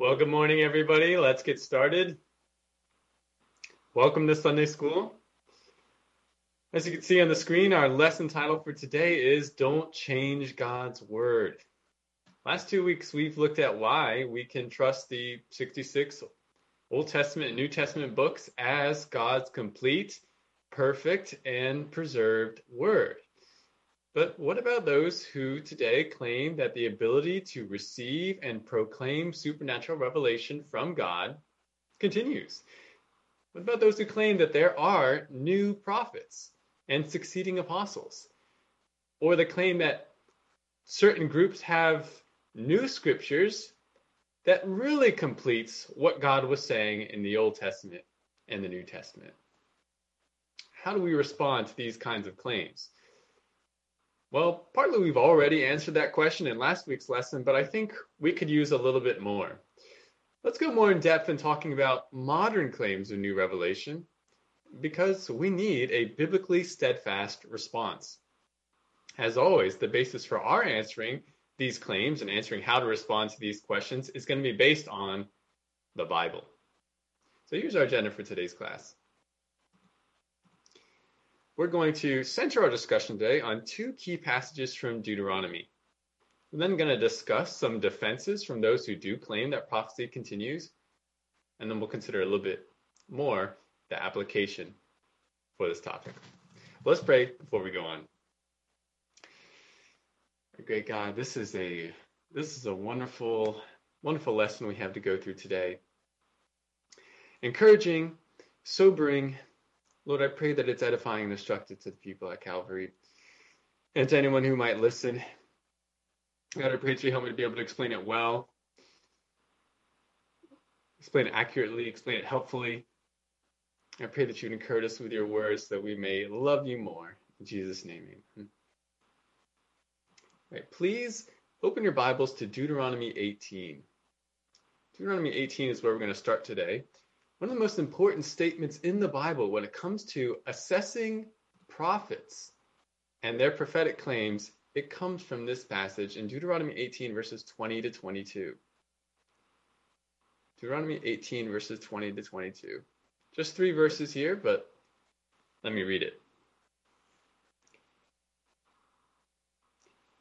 Well, good morning, everybody. Let's get started. Welcome to Sunday School. As you can see on the screen, our lesson title for today is Don't Change God's Word. Last two weeks, we've looked at why we can trust the 66 Old Testament and New Testament books as God's complete, perfect, and preserved Word. But what about those who today claim that the ability to receive and proclaim supernatural revelation from God continues? What about those who claim that there are new prophets and succeeding apostles? Or the claim that certain groups have new scriptures that really completes what God was saying in the Old Testament and the New Testament? How do we respond to these kinds of claims? Well, partly we've already answered that question in last week's lesson, but I think we could use a little bit more. Let's go more in depth in talking about modern claims of new revelation because we need a biblically steadfast response. As always, the basis for our answering these claims and answering how to respond to these questions is going to be based on the Bible. So here's our agenda for today's class we're going to center our discussion today on two key passages from Deuteronomy. We're then going to discuss some defenses from those who do claim that prophecy continues, and then we'll consider a little bit more the application for this topic. Let's pray before we go on. Great God, this is a this is a wonderful wonderful lesson we have to go through today. Encouraging, sobering, Lord, I pray that it's edifying and instructive to the people at Calvary and to anyone who might listen. God, I pray that you help me to be able to explain it well, explain it accurately, explain it helpfully. I pray that you'd encourage us with your words that we may love you more. In Jesus' name, amen. All right, please open your Bibles to Deuteronomy 18. Deuteronomy 18 is where we're going to start today one of the most important statements in the Bible when it comes to assessing prophets and their prophetic claims, it comes from this passage in Deuteronomy 18, verses 20 to 22. Deuteronomy 18, verses 20 to 22. Just three verses here, but let me read it.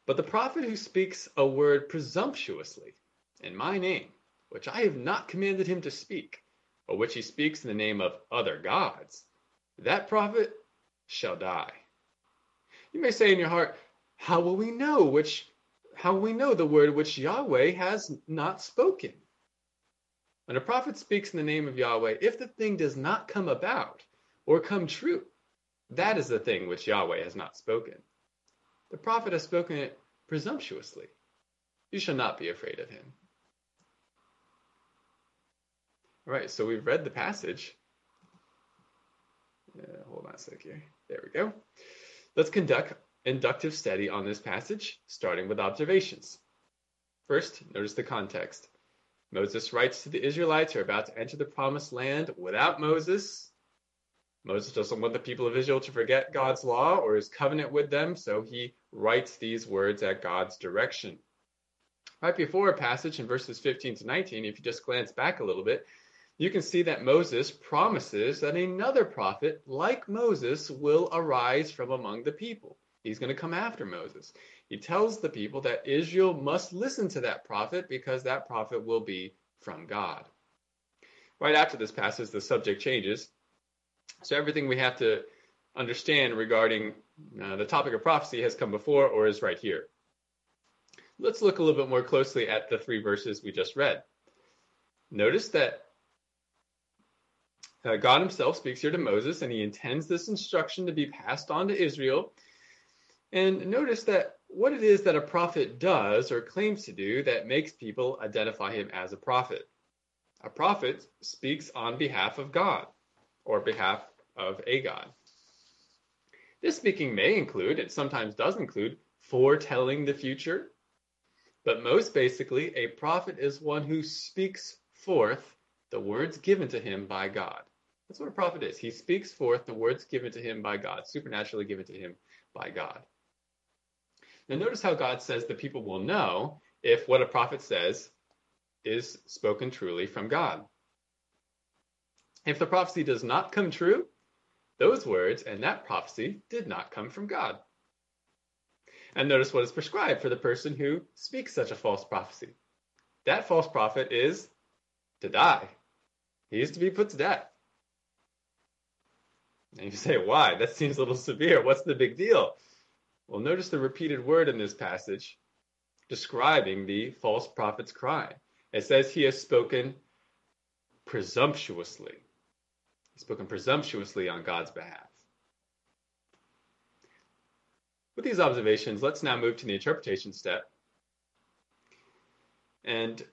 But the prophet who speaks a word presumptuously in my name, which I have not commanded him to speak, or which he speaks in the name of other gods, that prophet shall die. You may say in your heart, How will we know which how will we know the word which Yahweh has not spoken? When a prophet speaks in the name of Yahweh, if the thing does not come about or come true, that is the thing which Yahweh has not spoken. The prophet has spoken it presumptuously. You shall not be afraid of him. All right, so we've read the passage. Uh, hold on a sec here. There we go. Let's conduct inductive study on this passage, starting with observations. First, notice the context. Moses writes to the Israelites who are about to enter the promised land without Moses. Moses doesn't want the people of Israel to forget God's law or his covenant with them, so he writes these words at God's direction. Right before a passage in verses 15 to 19, if you just glance back a little bit, you can see that Moses promises that another prophet like Moses will arise from among the people. He's going to come after Moses. He tells the people that Israel must listen to that prophet because that prophet will be from God. Right after this passage, the subject changes. So everything we have to understand regarding uh, the topic of prophecy has come before or is right here. Let's look a little bit more closely at the three verses we just read. Notice that Uh, God himself speaks here to Moses, and he intends this instruction to be passed on to Israel. And notice that what it is that a prophet does or claims to do that makes people identify him as a prophet. A prophet speaks on behalf of God or behalf of a God. This speaking may include, it sometimes does include, foretelling the future. But most basically, a prophet is one who speaks forth the words given to him by God. That's what a prophet is. He speaks forth the words given to him by God, supernaturally given to him by God. Now, notice how God says the people will know if what a prophet says is spoken truly from God. If the prophecy does not come true, those words and that prophecy did not come from God. And notice what is prescribed for the person who speaks such a false prophecy. That false prophet is to die. He is to be put to death. And you say, why? That seems a little severe. What's the big deal? Well, notice the repeated word in this passage describing the false prophet's crime. It says he has spoken presumptuously. He's spoken presumptuously on God's behalf. With these observations, let's now move to the interpretation step and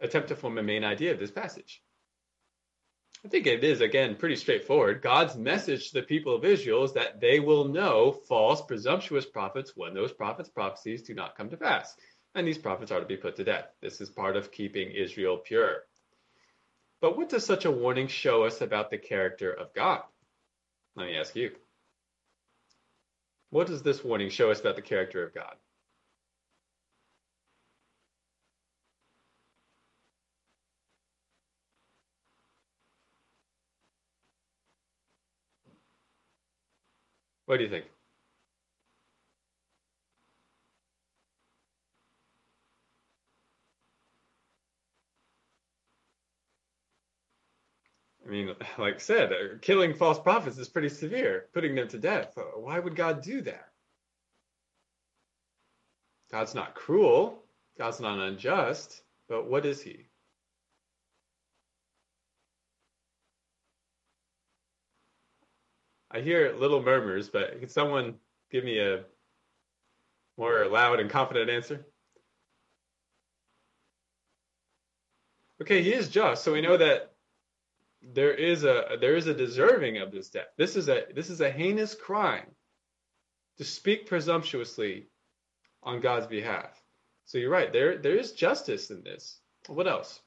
attempt to form a main idea of this passage. I think it is, again, pretty straightforward. God's message to the people of Israel is that they will know false, presumptuous prophets when those prophets' prophecies do not come to pass. And these prophets are to be put to death. This is part of keeping Israel pure. But what does such a warning show us about the character of God? Let me ask you. What does this warning show us about the character of God? What do you think? I mean, like I said, uh, killing false prophets is pretty severe, putting them to death. Uh, why would God do that? God's not cruel, God's not unjust, but what is He? I hear little murmurs, but can someone give me a more loud and confident answer? Okay, he is just, so we know that there is a there is a deserving of this death. This is a this is a heinous crime to speak presumptuously on God's behalf. So you're right. There there is justice in this. What else?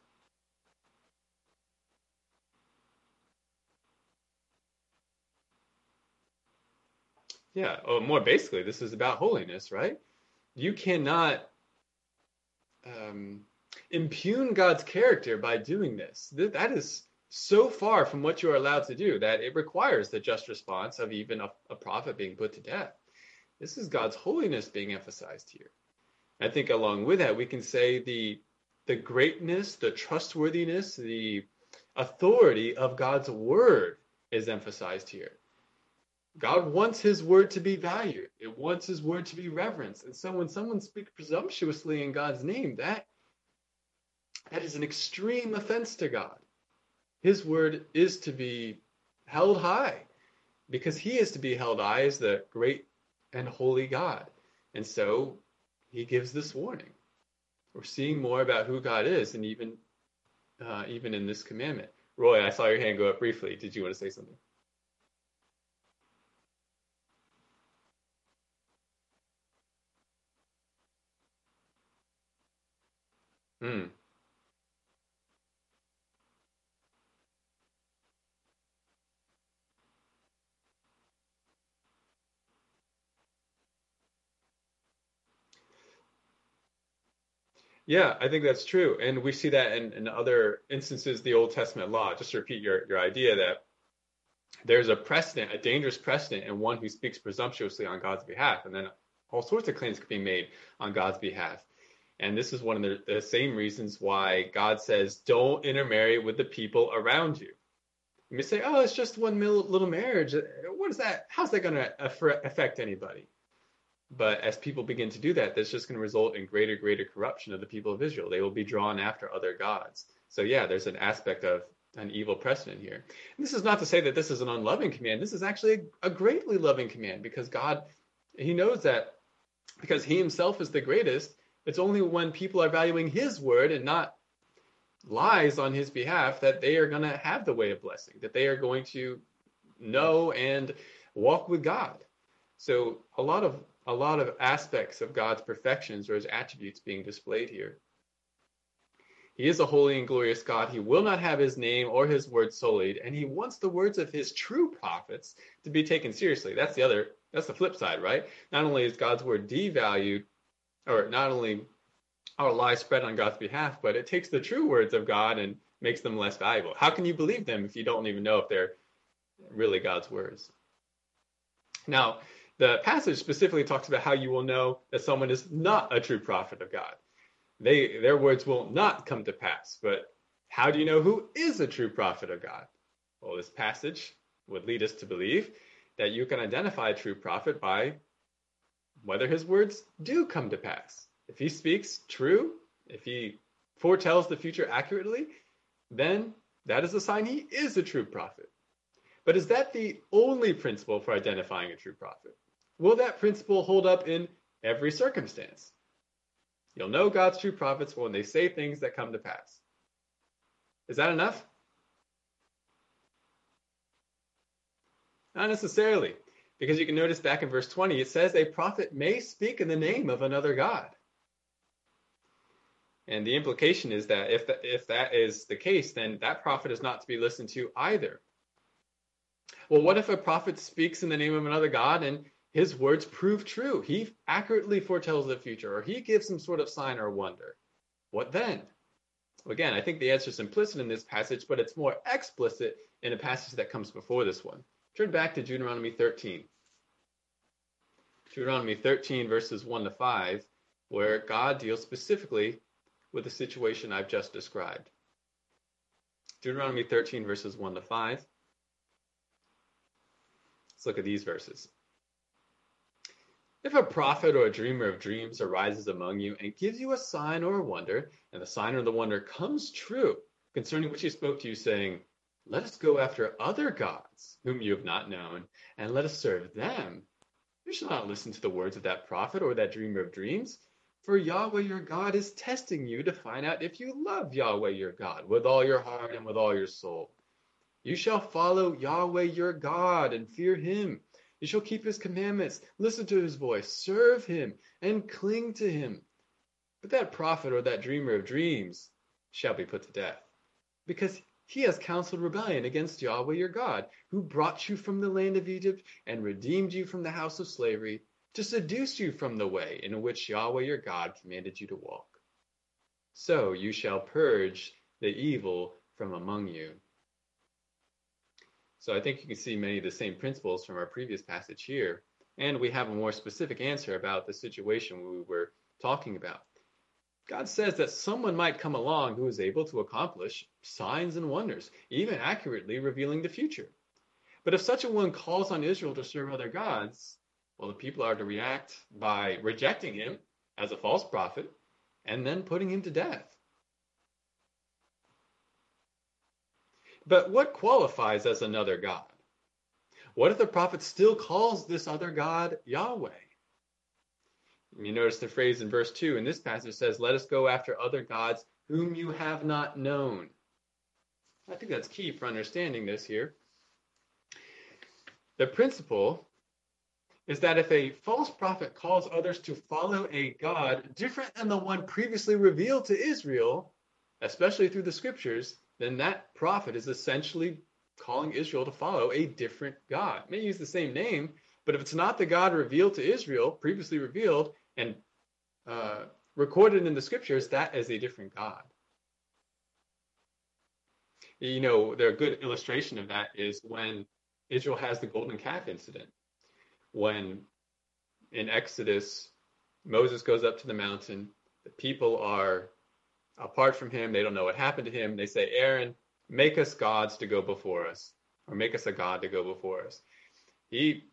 Yeah, or more basically, this is about holiness, right? You cannot um, impugn God's character by doing this. That is so far from what you are allowed to do that it requires the just response of even a, a prophet being put to death. This is God's holiness being emphasized here. I think along with that, we can say the the greatness, the trustworthiness, the authority of God's word is emphasized here. God wants his word to be valued. It wants his word to be reverenced. And so when someone speaks presumptuously in God's name, that that is an extreme offense to God. His word is to be held high because he is to be held high as the great and holy God. And so he gives this warning. We're seeing more about who God is, and even uh, even in this commandment. Roy, I saw your hand go up briefly. Did you want to say something? Hmm. Yeah, I think that's true. And we see that in, in other instances, the Old Testament law. Just to repeat your, your idea that there's a precedent, a dangerous precedent, in one who speaks presumptuously on God's behalf. And then all sorts of claims could be made on God's behalf. And this is one of the, the same reasons why God says, don't intermarry with the people around you. You may say, oh, it's just one little marriage. What is that? How's that going to affect anybody? But as people begin to do that, that's just going to result in greater, greater corruption of the people of Israel. They will be drawn after other gods. So, yeah, there's an aspect of an evil precedent here. And this is not to say that this is an unloving command. This is actually a, a greatly loving command because God, He knows that because He Himself is the greatest, it's only when people are valuing his word and not lies on his behalf that they are going to have the way of blessing, that they are going to know and walk with God. So a lot of a lot of aspects of God's perfections or his attributes being displayed here. He is a holy and glorious God. He will not have his name or his word sullied, and he wants the words of his true prophets to be taken seriously. That's the other that's the flip side, right? Not only is God's word devalued, or not only our lies spread on God's behalf, but it takes the true words of God and makes them less valuable. How can you believe them if you don't even know if they're really God's words? Now, the passage specifically talks about how you will know that someone is not a true prophet of God. They their words will not come to pass. But how do you know who is a true prophet of God? Well, this passage would lead us to believe that you can identify a true prophet by whether his words do come to pass. If he speaks true, if he foretells the future accurately, then that is a sign he is a true prophet. But is that the only principle for identifying a true prophet? Will that principle hold up in every circumstance? You'll know God's true prophets when they say things that come to pass. Is that enough? Not necessarily, because you can notice back in verse 20, it says a prophet may speak in the name of another God. And the implication is that if, the, if that is the case, then that prophet is not to be listened to either. Well, what if a prophet speaks in the name of another God and his words prove true? He accurately foretells the future, or he gives some sort of sign or wonder. What then? Again, I think the answer is implicit in this passage, but it's more explicit in a passage that comes before this one. Turn back to Deuteronomy 13. Deuteronomy 13, verses 1 to 5, where God deals specifically with the situation I've just described. Deuteronomy 13, verses 1 to 5. Let's look at these verses. If a prophet or a dreamer of dreams arises among you and gives you a sign or a wonder, and the sign or the wonder comes true concerning which he spoke to you, saying, let us go after other gods whom you have not known, and let us serve them. You shall not listen to the words of that prophet or that dreamer of dreams, for Yahweh your God is testing you to find out if you love Yahweh your God with all your heart and with all your soul. You shall follow Yahweh your God and fear him. You shall keep his commandments, listen to his voice, serve him, and cling to him. But that prophet or that dreamer of dreams shall be put to death, because he has counseled rebellion against Yahweh your God, who brought you from the land of Egypt and redeemed you from the house of slavery, to seduce you from the way in which Yahweh your God commanded you to walk. So you shall purge the evil from among you. So I think you can see many of the same principles from our previous passage here, and we have a more specific answer about the situation we were talking about. God says that someone might come along who is able to accomplish signs and wonders, even accurately revealing the future. But if such a one calls on Israel to serve other gods, well, the people are to react by rejecting him as a false prophet and then putting him to death. But what qualifies as another God? What if the prophet still calls this other God Yahweh? You notice the phrase in verse 2 in this passage says, Let us go after other gods whom you have not known. I think that's key for understanding this here. The principle is that if a false prophet calls others to follow a God different than the one previously revealed to Israel, especially through the scriptures, then that prophet is essentially calling Israel to follow a different God. May use the same name, but if it's not the God revealed to Israel, previously revealed, and uh, recorded in the scriptures, that is a different God. You know, the good illustration of that is when Israel has the golden calf incident. When in Exodus, Moses goes up to the mountain, the people are apart from him, they don't know what happened to him. They say, Aaron, make us gods to go before us, or make us a God to go before us. He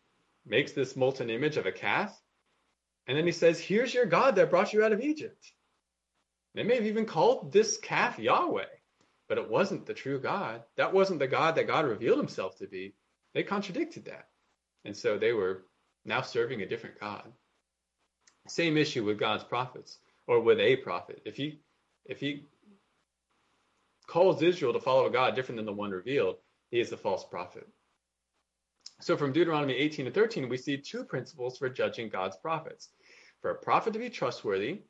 makes this molten image of a calf, and then he says, Here's your God that brought you out of Egypt. They may have even called this calf Yahweh, but it wasn't the true God. That wasn't the God that God revealed himself to be. They contradicted that. And so they were now serving a different God. Same issue with God's prophets or with a prophet. If he if he calls Israel to follow a God different than the one revealed, he is a false prophet. So from Deuteronomy 18 to 13, we see two principles for judging God's prophets. For a prophet to be trustworthy,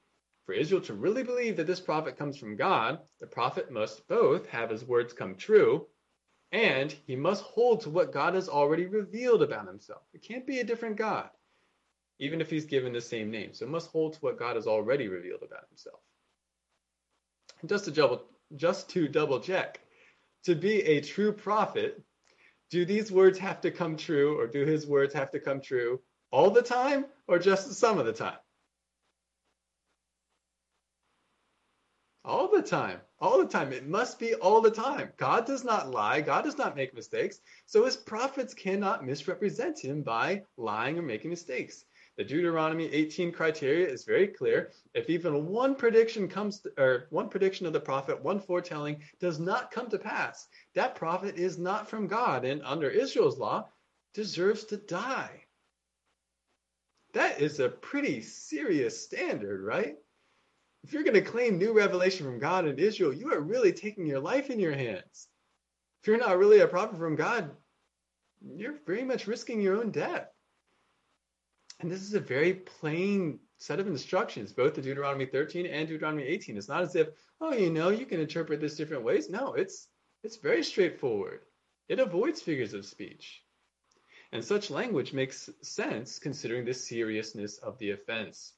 for Israel to really believe that this prophet comes from God, the prophet must both have his words come true and he must hold to what God has already revealed about himself. It can't be a different God, even if he's given the same name. So it must hold to what God has already revealed about himself. Just to double, just to double check, to be a true prophet, do these words have to come true, or do his words have to come true all the time, or just some of the time? All the time. All the time. It must be all the time. God does not lie. God does not make mistakes. So his prophets cannot misrepresent him by lying or making mistakes. The Deuteronomy 18 criteria is very clear. If even one prediction comes, to, or one prediction of the prophet, one foretelling does not come to pass, that prophet is not from God and under Israel's law deserves to die. That is a pretty serious standard, right? If you're going to claim new revelation from God in Israel, you are really taking your life in your hands. If you're not really a prophet from God, you're very much risking your own death. And this is a very plain set of instructions, both the Deuteronomy 13 and Deuteronomy 18. It's not as if, oh, you know, you can interpret this different ways. No, it's it's very straightforward. It avoids figures of speech. And such language makes sense considering the seriousness of the offense.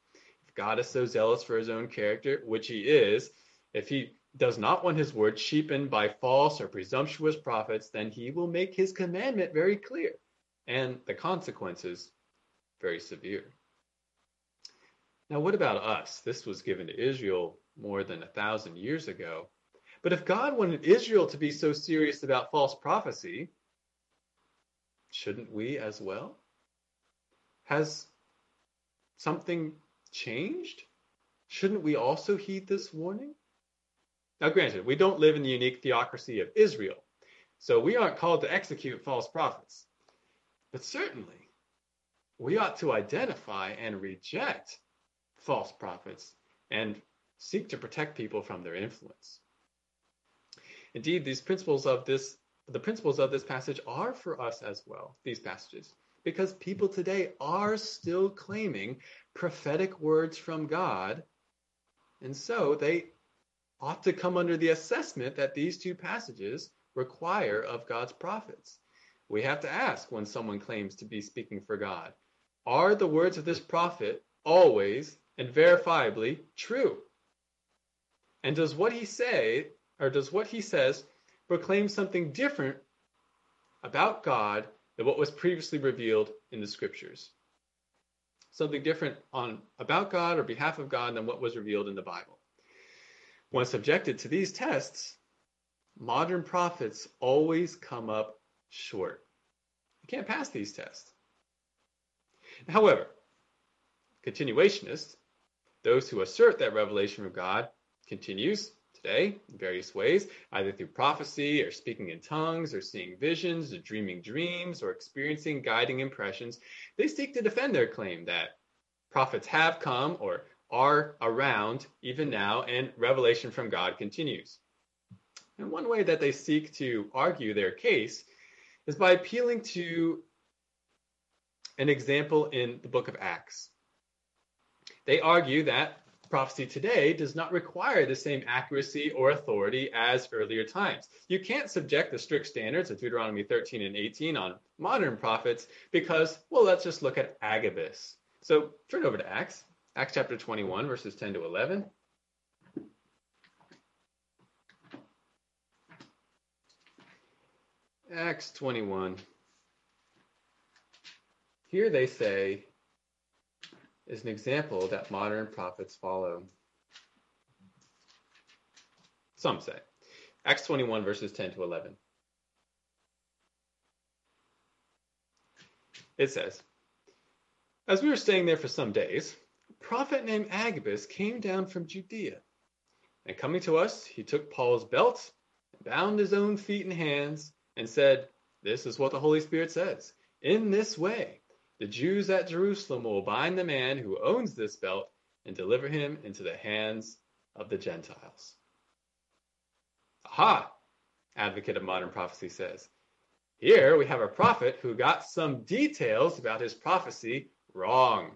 If God is so zealous for his own character, which he is, if he does not want his word cheapened by false or presumptuous prophets, then he will make his commandment very clear and the consequences very severe. Now, what about us? This was given to Israel more than a thousand years ago. But if God wanted Israel to be so serious about false prophecy, shouldn't we as well? Has something changed? Shouldn't we also heed this warning? Now, granted, we don't live in the unique theocracy of Israel, so we aren't called to execute false prophets. But certainly, we ought to identify and reject false prophets and seek to protect people from their influence. Indeed, these principles of this the principles of this passage are for us as well, these passages, because people today are still claiming prophetic words from God. And so they ought to come under the assessment that these two passages require of God's prophets. We have to ask when someone claims to be speaking for God are the words of this prophet always and verifiably true? And does what he say, or does what he says, proclaim something different about God than what was previously revealed in the scriptures? something different on about God or behalf of God than what was revealed in the Bible. When subjected to these tests, modern prophets always come up short. You can't pass these tests. However, continuationists, those who assert that revelation from God continues today in various ways, either through prophecy or speaking in tongues or seeing visions or dreaming dreams or experiencing guiding impressions, they seek to defend their claim that prophets have come or are around even now and revelation from God continues. And one way that they seek to argue their case is by appealing to an example in the book of Acts. They argue that prophecy today does not require the same accuracy or authority as earlier times. You can't subject the strict standards of Deuteronomy 13 and 18 on modern prophets because, well, let's just look at Agabus. So turn over to Acts, Acts chapter 21, verses 10 to 11. Acts 21. Here they say, is an example that modern prophets follow. Some say. Acts 21, verses 10 to 11. It says, As we were staying there for some days, a prophet named Agabus came down from Judea. And coming to us, he took Paul's belt, bound his own feet and hands, and said, This is what the Holy Spirit says. In this way, the Jews at Jerusalem will bind the man who owns this belt and deliver him into the hands of the Gentiles. Aha! Advocate of Modern Prophecy says. Here we have a prophet who got some details about his prophecy wrong.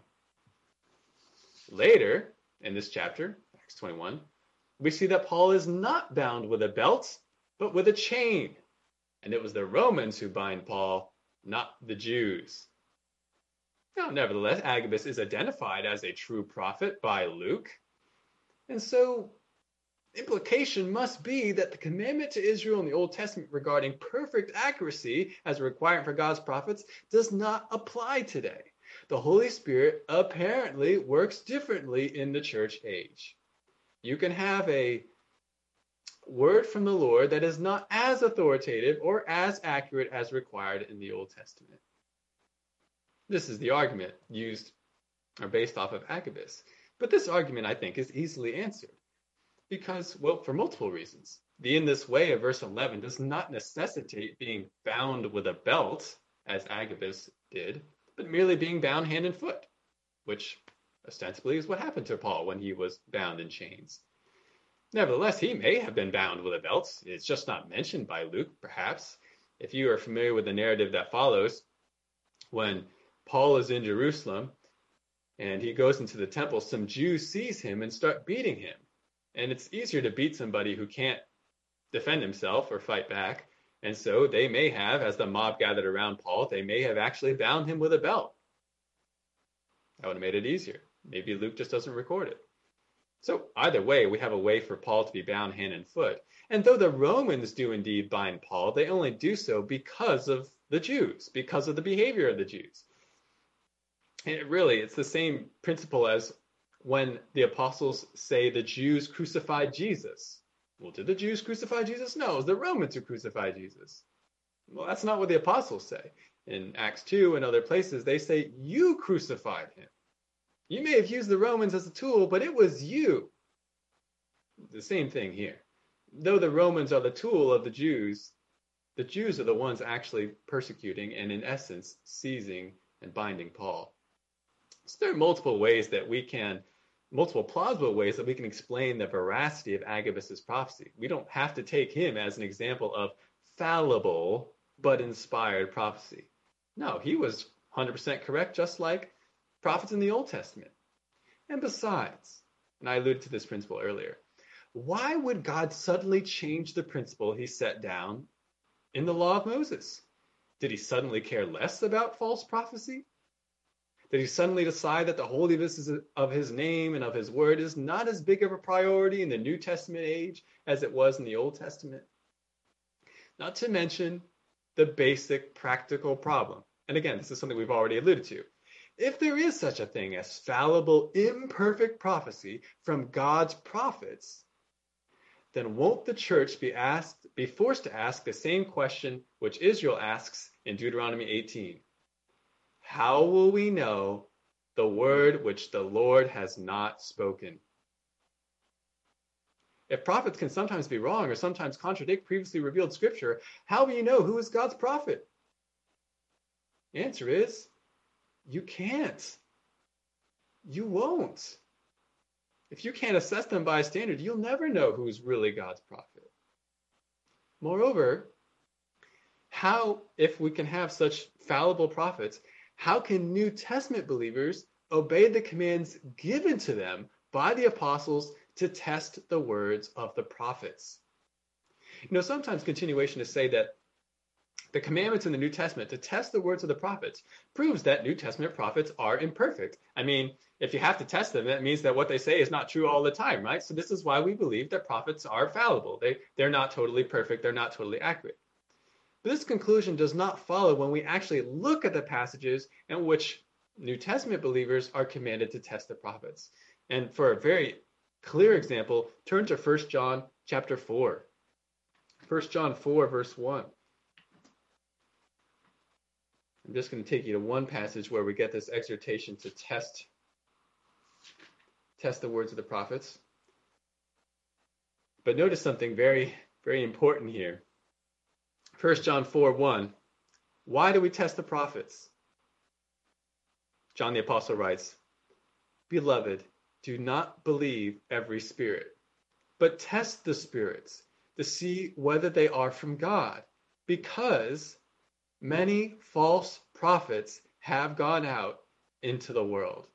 Later in this chapter, Acts 21, we see that Paul is not bound with a belt, but with a chain. And it was the Romans who bind Paul, not the Jews. Now, nevertheless, Agabus is identified as a true prophet by Luke. And so implication must be that the commandment to Israel in the Old Testament regarding perfect accuracy as a requirement for God's prophets does not apply today. The Holy Spirit apparently works differently in the church age. You can have a word from the Lord that is not as authoritative or as accurate as required in the Old Testament. This is the argument used or based off of Agabus. But this argument, I think, is easily answered because, well, for multiple reasons. The in this way of verse 11 does not necessitate being bound with a belt, as Agabus did, but merely being bound hand and foot, which ostensibly is what happened to Paul when he was bound in chains. Nevertheless, he may have been bound with a belt. It's just not mentioned by Luke, perhaps. If you are familiar with the narrative that follows, when Paul is in Jerusalem and he goes into the temple, some Jews seize him and start beating him. And it's easier to beat somebody who can't defend himself or fight back. And so they may have, as the mob gathered around Paul, they may have actually bound him with a belt. That would have made it easier. Maybe Luke just doesn't record it. So either way, we have a way for Paul to be bound hand and foot. And though the Romans do indeed bind Paul, they only do so because of the Jews, because of the behavior of the Jews. It really, it's the same principle as when the apostles say the Jews crucified Jesus. Well, did the Jews crucify Jesus? No, it was the Romans who crucified Jesus. Well, that's not what the apostles say. In Acts 2 and other places, they say, You crucified him. You may have used the Romans as a tool, but it was you. The same thing here. Though the Romans are the tool of the Jews, the Jews are the ones actually persecuting and, in essence, seizing and binding Paul. So there are multiple ways that we can multiple plausible ways that we can explain the veracity of Agabus's prophecy. We don't have to take him as an example of fallible but inspired prophecy. No, he was 100% correct, just like prophets in the Old Testament. And besides, and I alluded to this principle earlier, why would God suddenly change the principle he set down in the law of Moses? Did he suddenly care less about false prophecy? Did he suddenly decide that the holiness of his name and of his word is not as big of a priority in the New Testament age as it was in the Old Testament? Not to mention the basic practical problem. And again, this is something we've already alluded to. If there is such a thing as fallible, imperfect prophecy from God's prophets, then won't the church be asked, be forced to ask the same question which Israel asks in Deuteronomy 18? How will we know the word which the Lord has not spoken? If prophets can sometimes be wrong or sometimes contradict previously revealed scripture, how will you know who is God's prophet? Answer is you can't. You won't. If you can't assess them by a standard, you'll never know who's really God's prophet. Moreover, how, if we can have such fallible prophets, how can New Testament believers obey the commands given to them by the apostles to test the words of the prophets? You know, sometimes continuationists say that the commandments in the New Testament to test the words of the prophets proves that New Testament prophets are imperfect. I mean, if you have to test them, that means that what they say is not true all the time, right? So this is why we believe that prophets are fallible. They they're not totally perfect, they're not totally accurate. This conclusion does not follow when we actually look at the passages in which New Testament believers are commanded to test the prophets. And for a very clear example, turn to 1 John chapter 4. 1 John 4 verse 1. I'm just going to take you to one passage where we get this exhortation to test test the words of the prophets. But notice something very very important here. 1 John 4 1. Why do we test the prophets? John the Apostle writes, Beloved, do not believe every spirit, but test the spirits to see whether they are from God, because many false prophets have gone out into the world.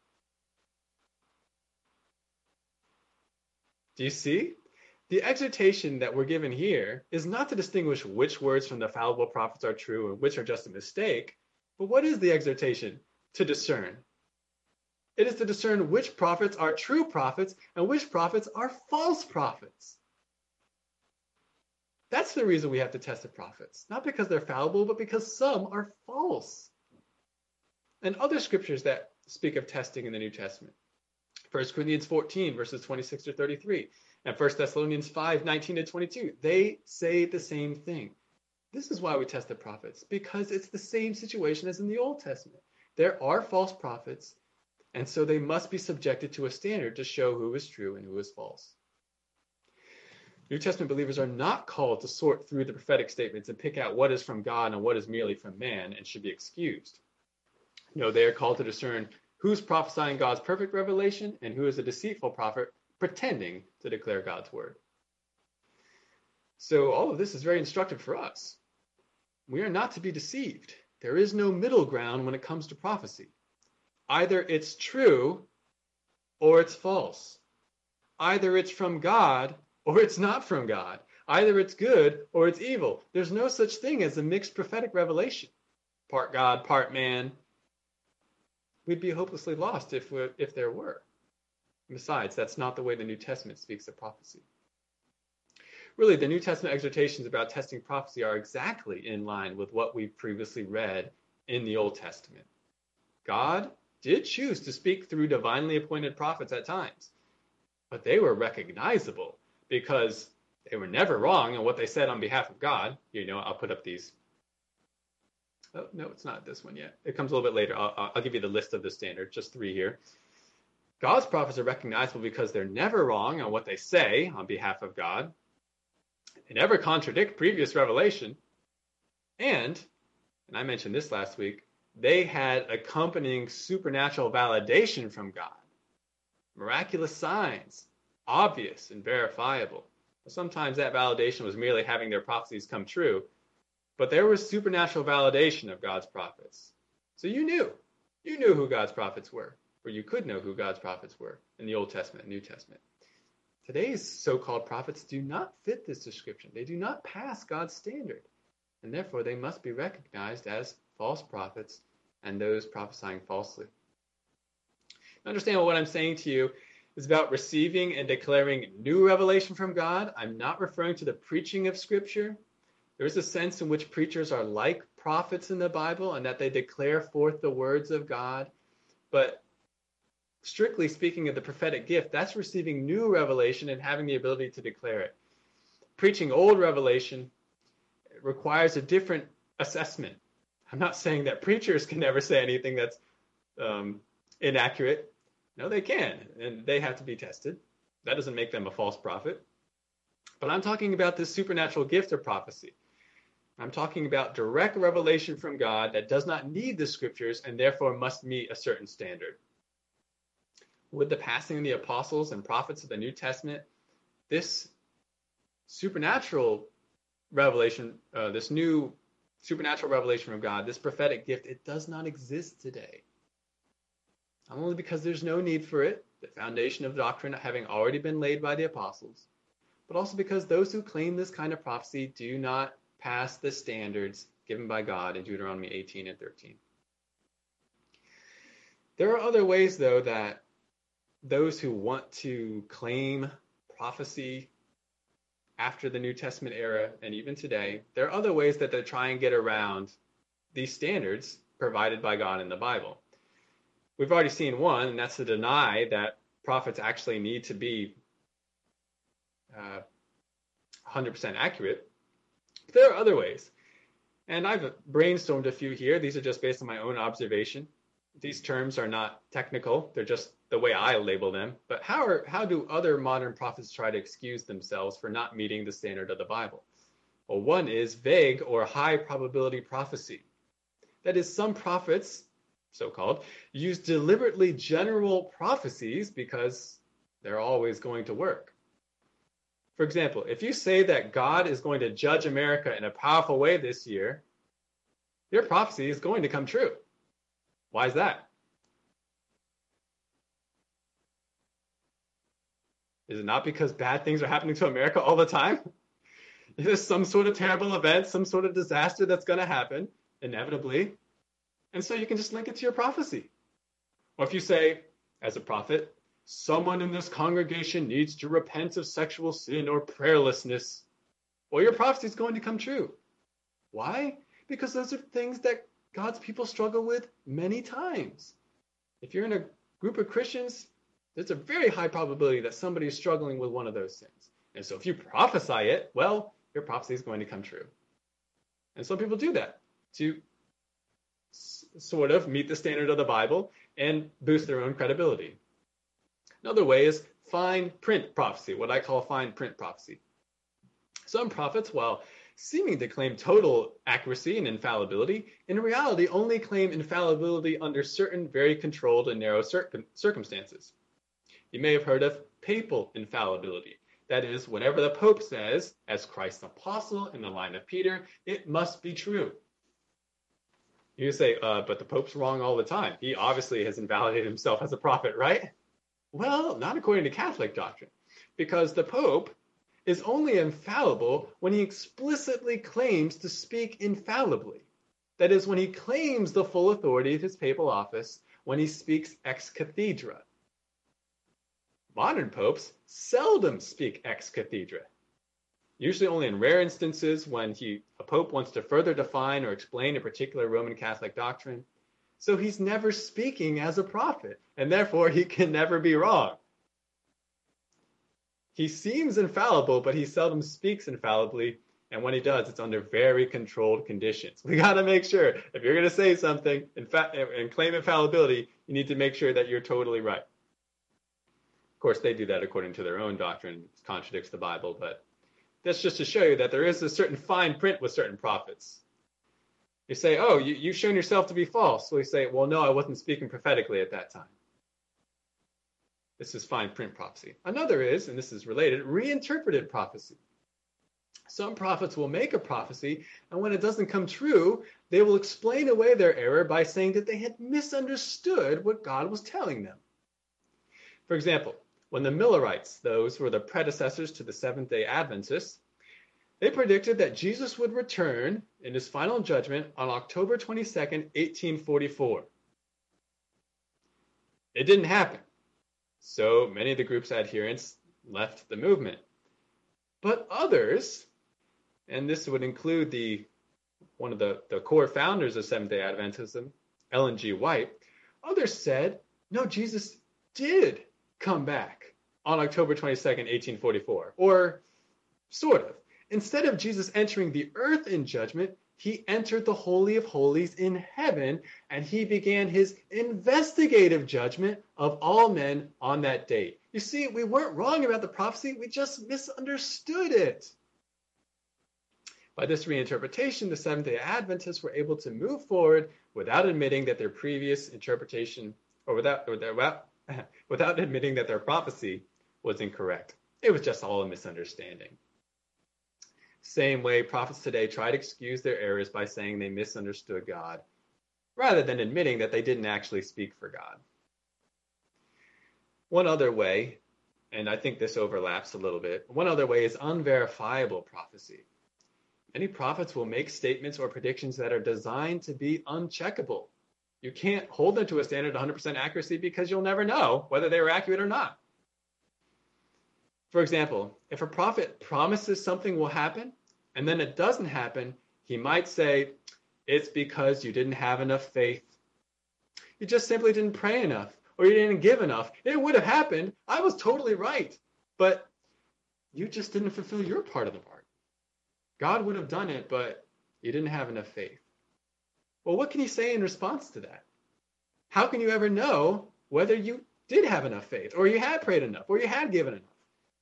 Do you see? The exhortation that we're given here is not to distinguish which words from the fallible prophets are true and which are just a mistake, but what is the exhortation? To discern. It is to discern which prophets are true prophets and which prophets are false prophets. That's the reason we have to test the prophets. Not because they're fallible, but because some are false. And other scriptures that speak of testing in the New Testament. 1 Corinthians 14, verses 26 to 33, and 1 Thessalonians 5, 19 to 22. They say the same thing. This is why we test the prophets, because it's the same situation as in the Old Testament. There are false prophets, and so they must be subjected to a standard to show who is true and who is false. New Testament believers are not called to sort through the prophetic statements and pick out what is from God and what is merely from man and should be excused. No, they are called to discern who's prophesying God's perfect revelation and who is a deceitful prophet pretending to declare God's word. So, all of this is very instructive for us. We are not to be deceived. There is no middle ground when it comes to prophecy. Either it's true or it's false. Either it's from God or it's not from God. Either it's good or it's evil. There's no such thing as a mixed prophetic revelation, part God, part man. We'd be hopelessly lost if, if there were. Besides, that's not the way the New Testament speaks of prophecy. Really, the New Testament exhortations about testing prophecy are exactly in line with what we've previously read in the Old Testament. God did choose to speak through divinely appointed prophets at times, but they were recognizable because they were never wrong in what they said on behalf of God. You know, I'll put up these. Oh, no, it's not this one yet. It comes a little bit later. I'll, I'll give you the list of the standards, just three here. God's prophets are recognizable because they're never wrong on what they say on behalf of God. They never contradict previous revelation. And, and I mentioned this last week, they had accompanying supernatural validation from God. Miraculous signs, obvious and verifiable. Sometimes that validation was merely having their prophecies come true, but there was supernatural validation of God's prophets. So you knew. You knew who God's prophets were, or you could know who God's prophets were in the Old Testament and New Testament. Today's so called prophets do not fit this description. They do not pass God's standard, and therefore they must be recognized as false prophets and those prophesying falsely. Understand what I'm saying to you is about receiving and declaring new revelation from God. I'm not referring to the preaching of Scripture. There is a sense in which preachers are like prophets in the Bible and that they declare forth the words of God. But strictly speaking of the prophetic gift, that's receiving new revelation and having the ability to declare it. Preaching old revelation requires a different assessment. I'm not saying that preachers can never say anything that's um, inaccurate. No, they can, and they have to be tested. That doesn't make them a false prophet. But I'm talking about this supernatural gift of prophecy. I'm talking about direct revelation from God that does not need the scriptures and therefore must meet a certain standard. With the passing of the apostles and prophets of the New Testament, this supernatural revelation, uh, this new supernatural revelation from God, this prophetic gift, it does not exist today not only because there's no need for it, the foundation of doctrine having already been laid by the apostles, but also because those who claim this kind of prophecy do not pass the standards given by God in Deuteronomy 18 and 13. There are other ways, though, that those who want to claim prophecy after the New Testament era and even today, there are other ways that they try and get around these standards provided by God in the Bible we've already seen one, and that's to deny that prophets actually need to be uh, 100% accurate. But there are other ways. And I've brainstormed a few here. These are just based on my own observation. These terms are not technical, they're just the way I label them. But how, are, how do other modern prophets try to excuse themselves for not meeting the standard of the Bible? Well, one is vague or high probability prophecy. That is, some prophets so called, use deliberately general prophecies because they're always going to work. For example, if you say that God is going to judge America in a powerful way this year, your prophecy is going to come true. Why is that? Is it not because bad things are happening to America all the time? Is there some sort of terrible event, some sort of disaster that's going to happen, inevitably? And so you can just link it to your prophecy. Or if you say, as a prophet, someone in this congregation needs to repent of sexual sin or prayerlessness, well, your prophecy is going to come true. Why? Because those are things that God's people struggle with many times. If you're in a group of Christians, there's a very high probability that somebody is struggling with one of those things. And so if you prophesy it, well, your prophecy is going to come true. And some people do that to s- sort of meet the standard of the Bible and boost their own credibility. Another way is fine print prophecy, what I call fine print prophecy. Some prophets, while seeming to claim total accuracy and infallibility, in reality only claim infallibility under certain very controlled and narrow circumstances. You may have heard of papal infallibility. That is, whatever the Pope says, as Christ's apostle in the line of Peter, it must be true. You say, uh, but the Pope's wrong all the time. He obviously has invalidated himself as a prophet, right? Well, not according to Catholic doctrine, because the Pope is only infallible when he explicitly claims to speak infallibly. That is, when he claims the full authority of his papal office, when he speaks ex cathedra. Modern popes seldom speak ex cathedra. Usually only in rare instances when he, a pope wants to further define or explain a particular Roman Catholic doctrine. So he's never speaking as a prophet, and therefore he can never be wrong. He seems infallible, but he seldom speaks infallibly. And when he does, it's under very controlled conditions. We got to make sure if you're going to say something and, fa- and claim infallibility, you need to make sure that you're totally right. Course, they do that according to their own doctrine, it contradicts the Bible, but that's just to show you that there is a certain fine print with certain prophets. You say, oh, you, have shown yourself to be false. We say, well, no, I wasn't speaking prophetically at that time. This is fine print prophecy. Another is, and this is related, reinterpreted prophecy. Some prophets will make a prophecy, and when it doesn't come true, they will explain away their error by saying that they had misunderstood what God was telling them. For example, when the Millerites, those who were the predecessors to the Seventh day Adventists, they predicted that Jesus would return in his final judgment on October 22nd, 1844. It didn't happen. So many of the group's adherents left the movement. But others, and this would include the one of the, the core founders of Seventh day Adventism, Ellen G. White, others said, no, Jesus did come back on October 22nd, 1844. Or sort of. Instead of Jesus entering the earth in judgment, he entered the Holy of Holies in heaven, and he began his investigative judgment of all men on that date. You see, we weren't wrong about the prophecy, we just misunderstood it. By this reinterpretation, the Seventh day Adventists were able to move forward without admitting that their previous interpretation, or without, or their, without admitting that their prophecy was incorrect. It was just all a misunderstanding. Same way prophets today try to excuse their errors by saying they misunderstood God, rather than admitting that they didn't actually speak for God. One other way, and I think this overlaps a little bit, one other way is unverifiable prophecy. Many prophets will make statements or predictions that are designed to be uncheckable. You can't hold them to a standard 100% accuracy because you'll never know whether they were accurate or not. For example, if a prophet promises something will happen and then it doesn't happen, he might say, It's because you didn't have enough faith. You just simply didn't pray enough or you didn't give enough. It would have happened. I was totally right. But you just didn't fulfill your part of the bargain. God would have done it, but you didn't have enough faith. Well, what can you say in response to that? How can you ever know whether you did have enough faith or you had prayed enough or you had given enough?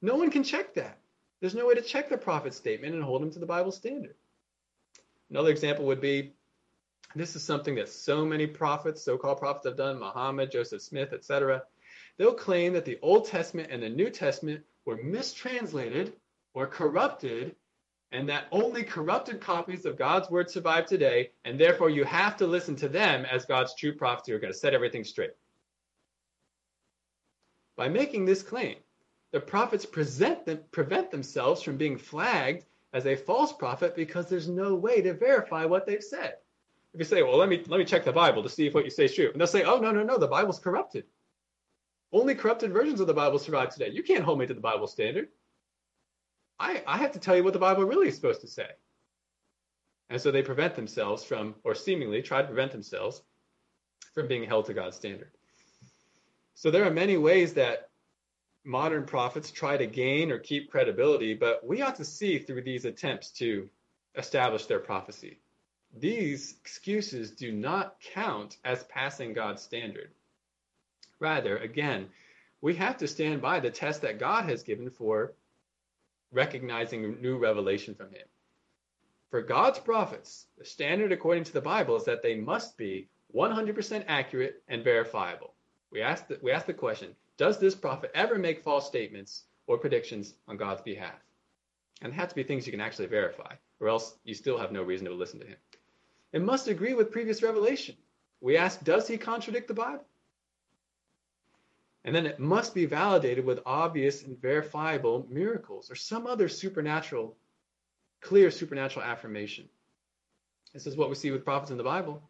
No one can check that. There's no way to check the prophet's statement and hold him to the Bible standard. Another example would be this is something that so many prophets, so called prophets, have done Muhammad, Joseph Smith, etc. They'll claim that the Old Testament and the New Testament were mistranslated or corrupted, and that only corrupted copies of God's word survive today, and therefore you have to listen to them as God's true prophets who are going to set everything straight. By making this claim, the prophets them, prevent themselves from being flagged as a false prophet because there's no way to verify what they've said. If you say, well, let me let me check the Bible to see if what you say is true, and they'll say, oh no no no, the Bible's corrupted. Only corrupted versions of the Bible survive today. You can't hold me to the Bible standard. I, I have to tell you what the Bible really is supposed to say. And so they prevent themselves from, or seemingly try to prevent themselves from being held to God's standard. So there are many ways that modern prophets try to gain or keep credibility, but we ought to see through these attempts to establish their prophecy. These excuses do not count as passing God's standard. Rather, again, we have to stand by the test that God has given for recognizing new revelation from Him. For God's prophets, the standard according to the Bible is that they must be 100% accurate and verifiable. We ask the, we ask the question Does this prophet ever make false statements or predictions on God's behalf? And it has to be things you can actually verify, or else you still have no reason to listen to him. It must agree with previous revelation. We ask Does he contradict the Bible? And then it must be validated with obvious and verifiable miracles or some other supernatural, clear supernatural affirmation. This is what we see with prophets in the Bible.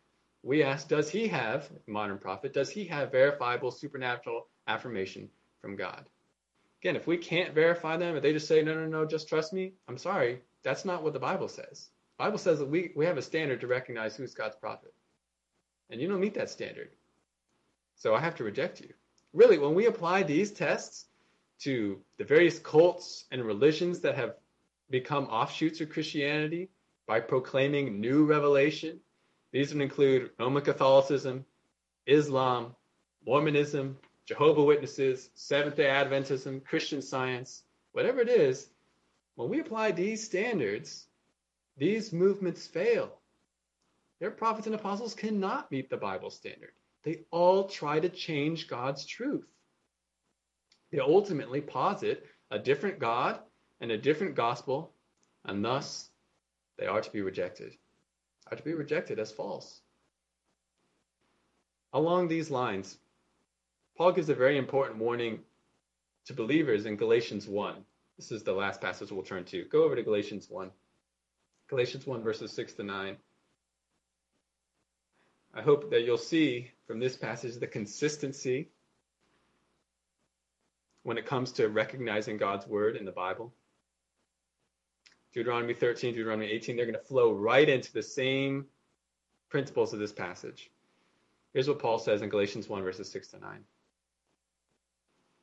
We ask, does he have, modern prophet, does he have verifiable supernatural affirmation from God? Again, if we can't verify them, if they just say, no, no, no, just trust me, I'm sorry, that's not what the Bible says. The Bible says that we, we have a standard to recognize who's God's prophet. And you don't meet that standard. So I have to reject you really, when we apply these tests to the various cults and religions that have become offshoots of Christianity by proclaiming new revelation, these would include Roman Catholicism, Islam, Mormonism, Jehovah Witnesses, Seventh day Adventism, Christian science, whatever it is, when we apply these standards, these movements fail. Their prophets and apostles cannot meet the Bible standard. They all try to change God's truth. They ultimately posit a different God and a different gospel, and thus they are to be rejected, are to be rejected as false. Along these lines, Paul gives a very important warning to believers in Galatians 1. This is the last passage we'll turn to. Go over to Galatians 1. Galatians 1, verses 6 to 9. I hope that you'll see from this passage the consistency when it comes to recognizing God's word in the Bible. Deuteronomy 13, Deuteronomy 18, they're going to flow right into the same principles of this passage. Here's what Paul says in Galatians 1, verses 6 to 9.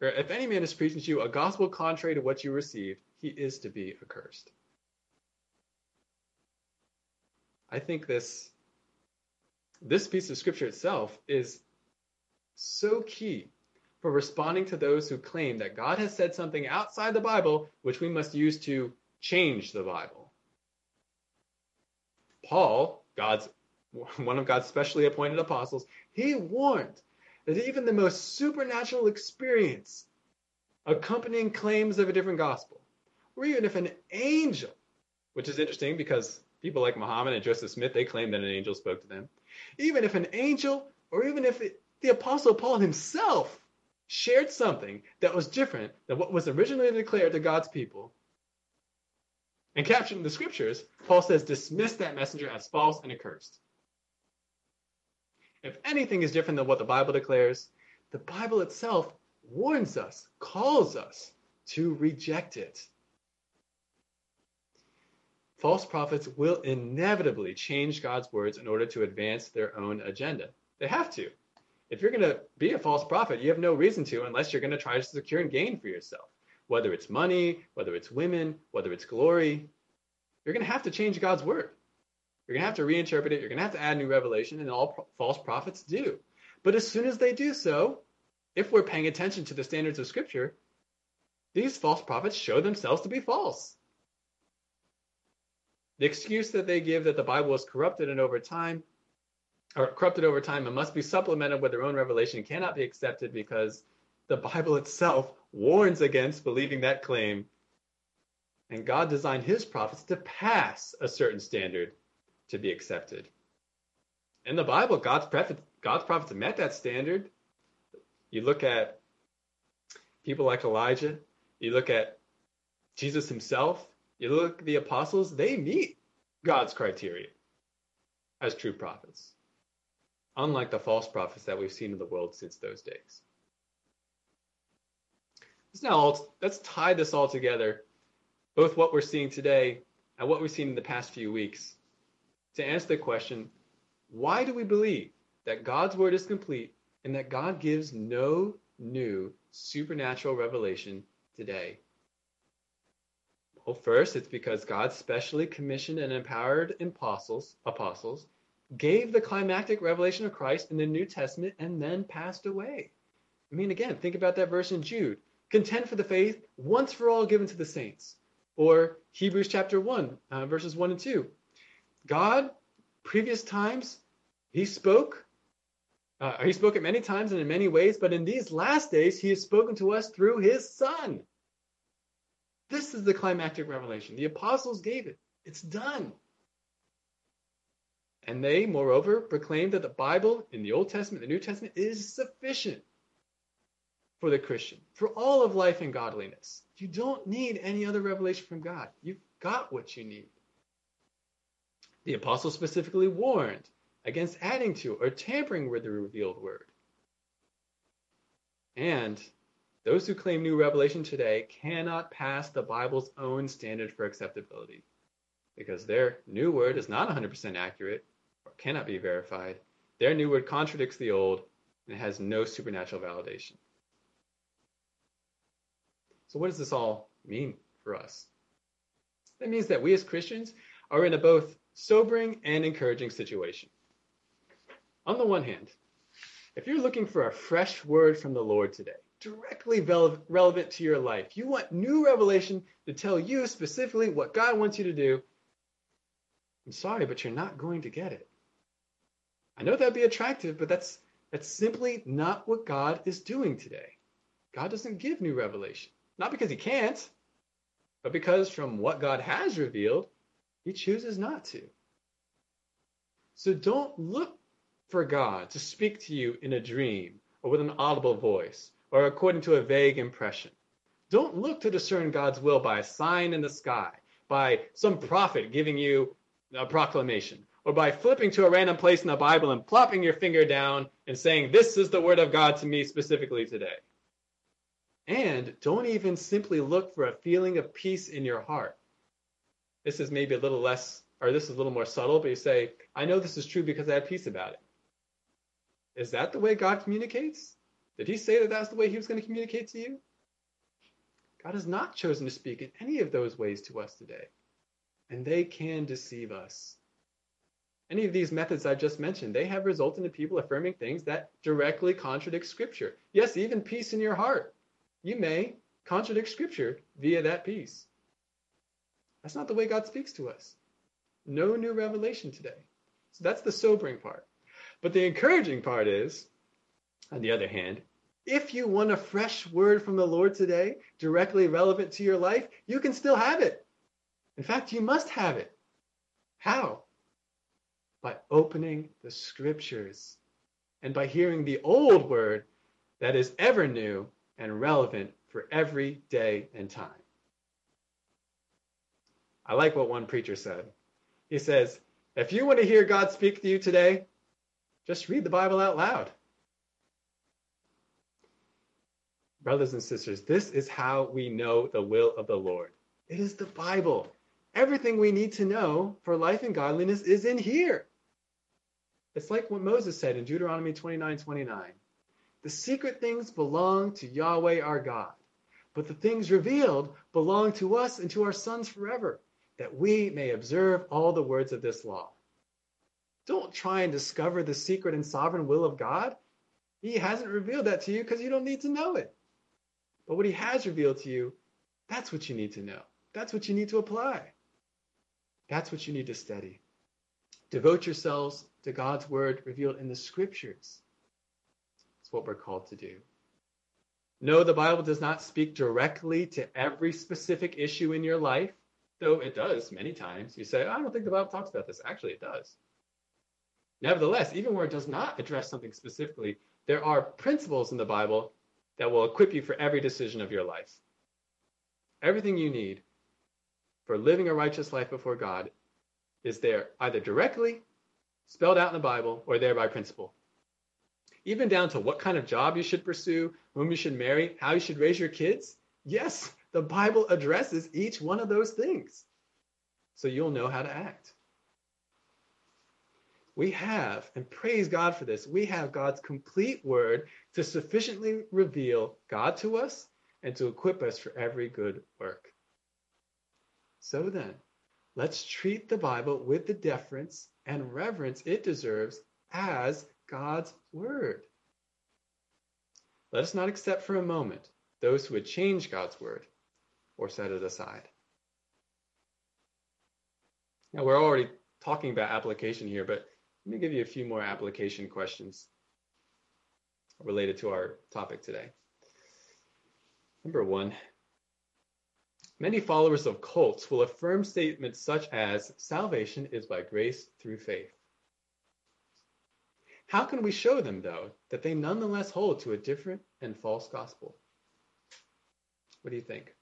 if any man is preaching to you a gospel contrary to what you received, he is to be accursed. I think this this piece of scripture itself is so key for responding to those who claim that God has said something outside the Bible which we must use to change the Bible. Paul, God's one of God's specially appointed apostles, he warned that even the most supernatural experience accompanying claims of a different gospel, or even if an angel, which is interesting because people like Muhammad and Joseph Smith, they claim that an angel spoke to them. Even if an angel, or even if it, the Apostle Paul himself shared something that was different than what was originally declared to God's people, and captured in the scriptures, Paul says, dismiss that messenger as false and accursed. If anything is different than what the Bible declares, the Bible itself warns us, calls us to reject it. False prophets will inevitably change God's words in order to advance their own agenda. They have to. If you're going to be a false prophet, you have no reason to unless you're going to try to secure and gain for yourself. Whether it's money, whether it's women, whether it's glory, you're going to have to change God's word. You're going to have to reinterpret it. You're going to have to add new revelation, and all pro- false prophets do. But as soon as they do so, if we're paying attention to the standards of Scripture, these false prophets show themselves to be false. The excuse that they give that the Bible is corrupted and over time, or corrupted over time and must be supplemented with their own revelation cannot be accepted because the Bible itself warns against believing that claim And God designed his prophets to pass a certain standard to be accepted. In the Bible, God's prophets, God's prophets met that standard. You look at people like Elijah, you look at Jesus himself, you look at the apostles, they meet God's criteria as true prophets, unlike the false prophets that we've seen in the world since those days. Let's now let's tie this all together, both what we're seeing today and what we've seen in the past few weeks, to answer the question, why do we believe that God's word is complete and that God gives no new supernatural revelation today? Well, first, it's because God specially commissioned and empowered apostles, apostles, gave the climactic revelation of Christ in the New Testament, and then passed away. I mean, again, think about that verse in Jude. Contend for the faith once for all given to the saints. Or Hebrews chapter 1, uh, verses 1 and 2. God, previous times, he spoke. Uh, he spoke at many times and in many ways, but in these last days, he has spoken to us through his Son. This is the climactic revelation. The apostles gave it. It's done. And they, moreover, proclaimed that the Bible in the Old Testament, the New Testament, is sufficient for the Christian, for all of life and godliness. You don't need any other revelation from God. You've got what you need. The apostles specifically warned against adding to or tampering with the revealed word. And those who claim new revelation today cannot pass the Bible's own standard for acceptability because their new word is not 100% accurate or cannot be verified. Their new word contradicts the old and has no supernatural validation. So, what does this all mean for us? That means that we as Christians are in a both sobering and encouraging situation. On the one hand, if you're looking for a fresh word from the Lord today, directly relevant to your life, you want new revelation to tell you specifically what God wants you to do, I'm sorry, but you're not going to get it. I know that'd be attractive, but that's that's simply not what God is doing today. God doesn't give new revelation. Not because he can't, but because from what God has revealed, he chooses not to. So don't look for God to speak to you in a dream or with an audible voice or according to a vague impression. Don't look to discern God's will by a sign in the sky, by some prophet giving you a proclamation, or by flipping to a random place in the Bible and plopping your finger down and saying, This is the word of God to me specifically today. And don't even simply look for a feeling of peace in your heart. This is maybe a little less, or this is a little more subtle, but you say, I know this is true because I have peace about it. Is that the way God communicates? Did he say that that's the way he was going to communicate to you? God has not chosen to speak in any of those ways to us today. And they can deceive us. Any of these methods I've just mentioned, they have resulted in people affirming things that directly contradict Scripture. Yes, even peace in your heart. You may contradict Scripture via that peace. That's not the way God speaks to us. No new revelation today. So that's the sobering part. But the encouraging part is, on the other hand, if you want a fresh word from the Lord today, directly relevant to your life, you can still have it. In fact, you must have it. How? By opening the scriptures and by hearing the old word that is ever new and relevant for every day and time. I like what one preacher said. He says, If you want to hear God speak to you today, just read the Bible out loud. Brothers and sisters, this is how we know the will of the Lord. It is the Bible. Everything we need to know for life and godliness is in here. It's like what Moses said in Deuteronomy 29 29. The secret things belong to Yahweh our God, but the things revealed belong to us and to our sons forever, that we may observe all the words of this law. Don't try and discover the secret and sovereign will of God. He hasn't revealed that to you because you don't need to know it. But what he has revealed to you, that's what you need to know. That's what you need to apply. That's what you need to study. Devote yourselves to God's word revealed in the scriptures. That's what we're called to do. No, the Bible does not speak directly to every specific issue in your life, though it does many times. You say, I don't think the Bible talks about this. Actually, it does. Nevertheless, even where it does not address something specifically, there are principles in the Bible that will equip you for every decision of your life. Everything you need for living a righteous life before God is there either directly spelled out in the Bible or there by principle. Even down to what kind of job you should pursue, whom you should marry, how you should raise your kids. Yes, the Bible addresses each one of those things. So you'll know how to act. We have, and praise God for this, we have God's complete word to sufficiently reveal God to us and to equip us for every good work. So then, let's treat the Bible with the deference and reverence it deserves as God's word. Let us not accept for a moment those who would change God's word or set it aside. Now, we're already talking about application here, but let me give you a few more application questions related to our topic today. Number one, many followers of cults will affirm statements such as salvation is by grace through faith. How can we show them, though, that they nonetheless hold to a different and false gospel? What do you think?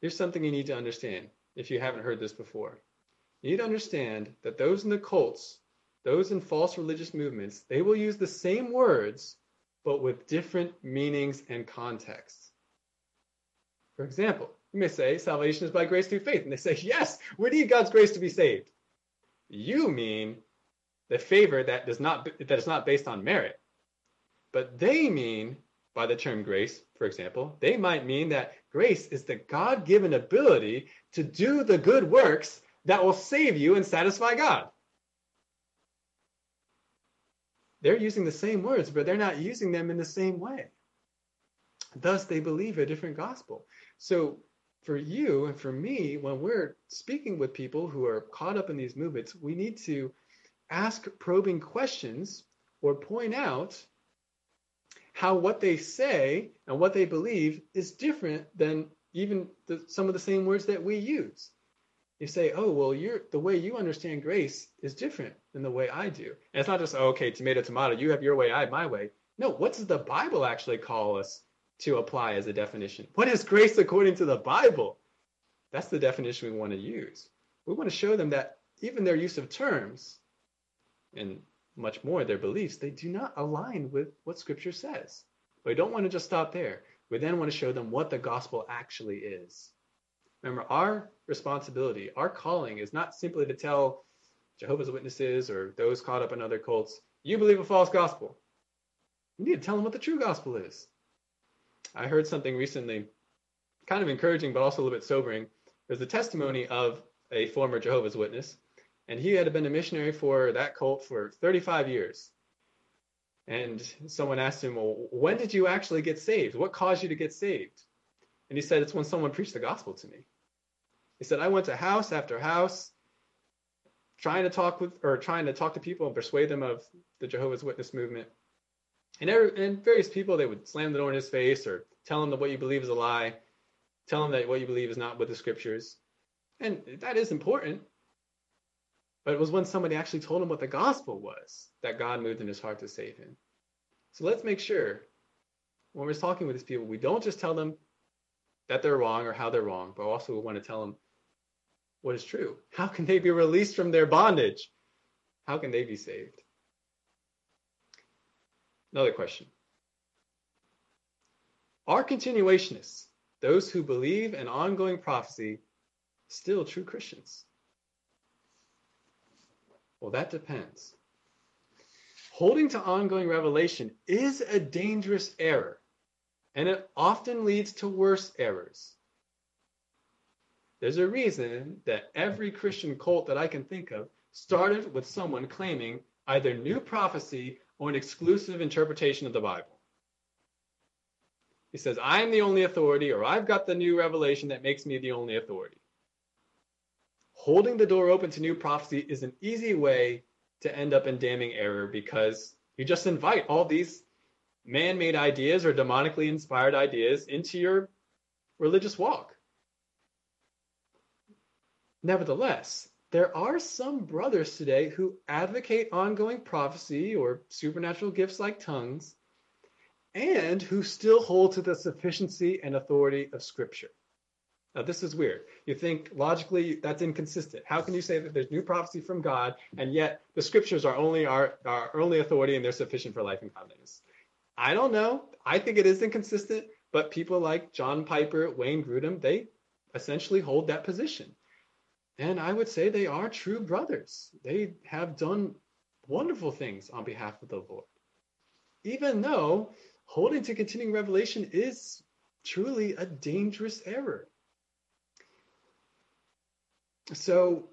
Here's something you need to understand if you haven't heard this before. You need to understand that those in the cults, those in false religious movements, they will use the same words, but with different meanings and contexts. For example, you may say salvation is by grace through faith. And they say, yes, we need God's grace to be saved. You mean the favor that does not that is not based on merit. But they mean by the term grace, for example, they might mean that grace is the God given ability to do the good works that will save you and satisfy God. They're using the same words, but they're not using them in the same way. Thus, they believe a different gospel. So, for you and for me, when we're speaking with people who are caught up in these movements, we need to ask probing questions or point out how what they say and what they believe is different than even the, some of the same words that we use. You say, oh, well, you're, the way you understand grace is different than the way I do. And it's not just, oh, okay, tomato, tomato, you have your way, I have my way. No, what does the Bible actually call us to apply as a definition? What is grace according to the Bible? That's the definition we want to use. We want to show them that even their use of terms and much more their beliefs, they do not align with what Scripture says. But we don't want to just stop there. We then want to show them what the gospel actually is. Remember, our responsibility, our calling is not simply to tell Jehovah's Witnesses or those caught up in other cults, you believe a false gospel. You need to tell them what the true gospel is. I heard something recently, kind of encouraging, but also a little bit sobering. There's the testimony of a former Jehovah's Witness and he had been a missionary for that cult for 35 years. And someone asked him, Well, when did you actually get saved? What caused you to get saved? And he said, It's when someone preached the gospel to me. He said, I went to house after house trying to talk with or trying to talk to people and persuade them of the Jehovah's Witness movement. And, every, and various people, they would slam the door in his face or tell him that what you believe is a lie, tell him that what you believe is not with the scriptures. And that is important. But it was when somebody actually told him what the gospel was that God moved in his heart to save him. So let's make sure when we're talking with these people, we don't just tell them that they're wrong or how they're wrong, but also we want to tell them what is true. How can they be released from their bondage? How can they be saved? Another question. Are continuationists, those who believe in ongoing prophecy, still true Christians? Well, that depends. Holding to ongoing revelation is a dangerous error, and it often leads to worse errors. There's a reason that every Christian cult that I can think of started with someone claiming either new prophecy or an exclusive interpretation of the Bible. He says, I'm the only authority, or I've got the new revelation that makes me the only authority holding the door open to new prophecy is an easy way to end up in damning error because you just invite all these man made ideas or demonically inspired ideas into your religious walk. Nevertheless, there are some brothers today who advocate ongoing prophecy or supernatural gifts like tongues and who still hold to the sufficiency and authority of Scripture. Now, this is weird. You think logically that's inconsistent. How can you say that there's new prophecy from God and yet the Scriptures are only our, our only authority and they're sufficient for life and godliness? I don't know. I think it is inconsistent, but people like John Piper, Wayne Grudem, they essentially hold that position. And I would say they are true brothers. They have done wonderful things on behalf of the Lord. Even though holding to continuing revelation is truly a dangerous error. So,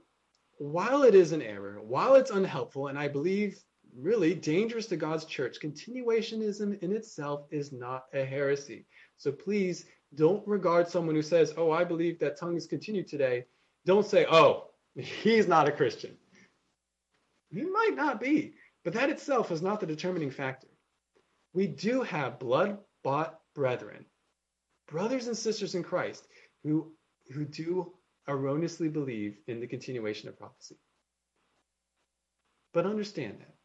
while it is an error, while it's unhelpful, and I believe really dangerous to God's church, continuationism in itself is not a heresy. So please don't regard someone who says, Oh, I believe that tongues continue today. Don't say, Oh, he's not a Christian. He might not be, but that itself is not the determining factor we do have blood bought brethren, brothers and sisters in Christ, who, who do erroneously believe in the continuation of prophecy. But understand that.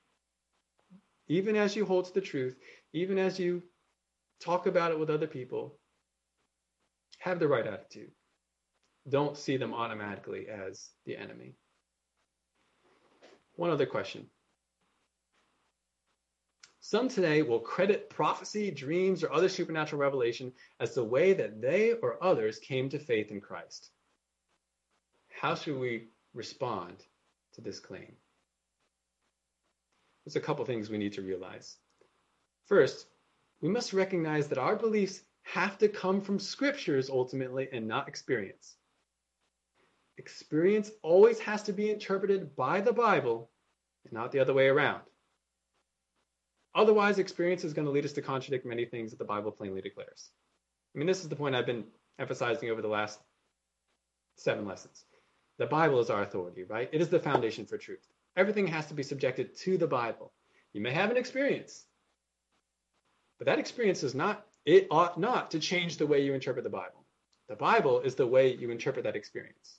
Even as you hold to the truth, even as you talk about it with other people, have the right attitude. Don't see them automatically as the enemy. One other question some today will credit prophecy, dreams, or other supernatural revelation as the way that they or others came to faith in Christ. How should we respond to this claim? There's a couple things we need to realize. First, we must recognize that our beliefs have to come from scriptures ultimately and not experience. Experience always has to be interpreted by the Bible and not the other way around. Otherwise, experience is going to lead us to contradict many things that the Bible plainly declares. I mean, this is the point I've been emphasizing over the last seven lessons. The Bible is our authority, right? It is the foundation for truth. Everything has to be subjected to the Bible. You may have an experience, but that experience is not, it ought not to change the way you interpret the Bible. The Bible is the way you interpret that experience.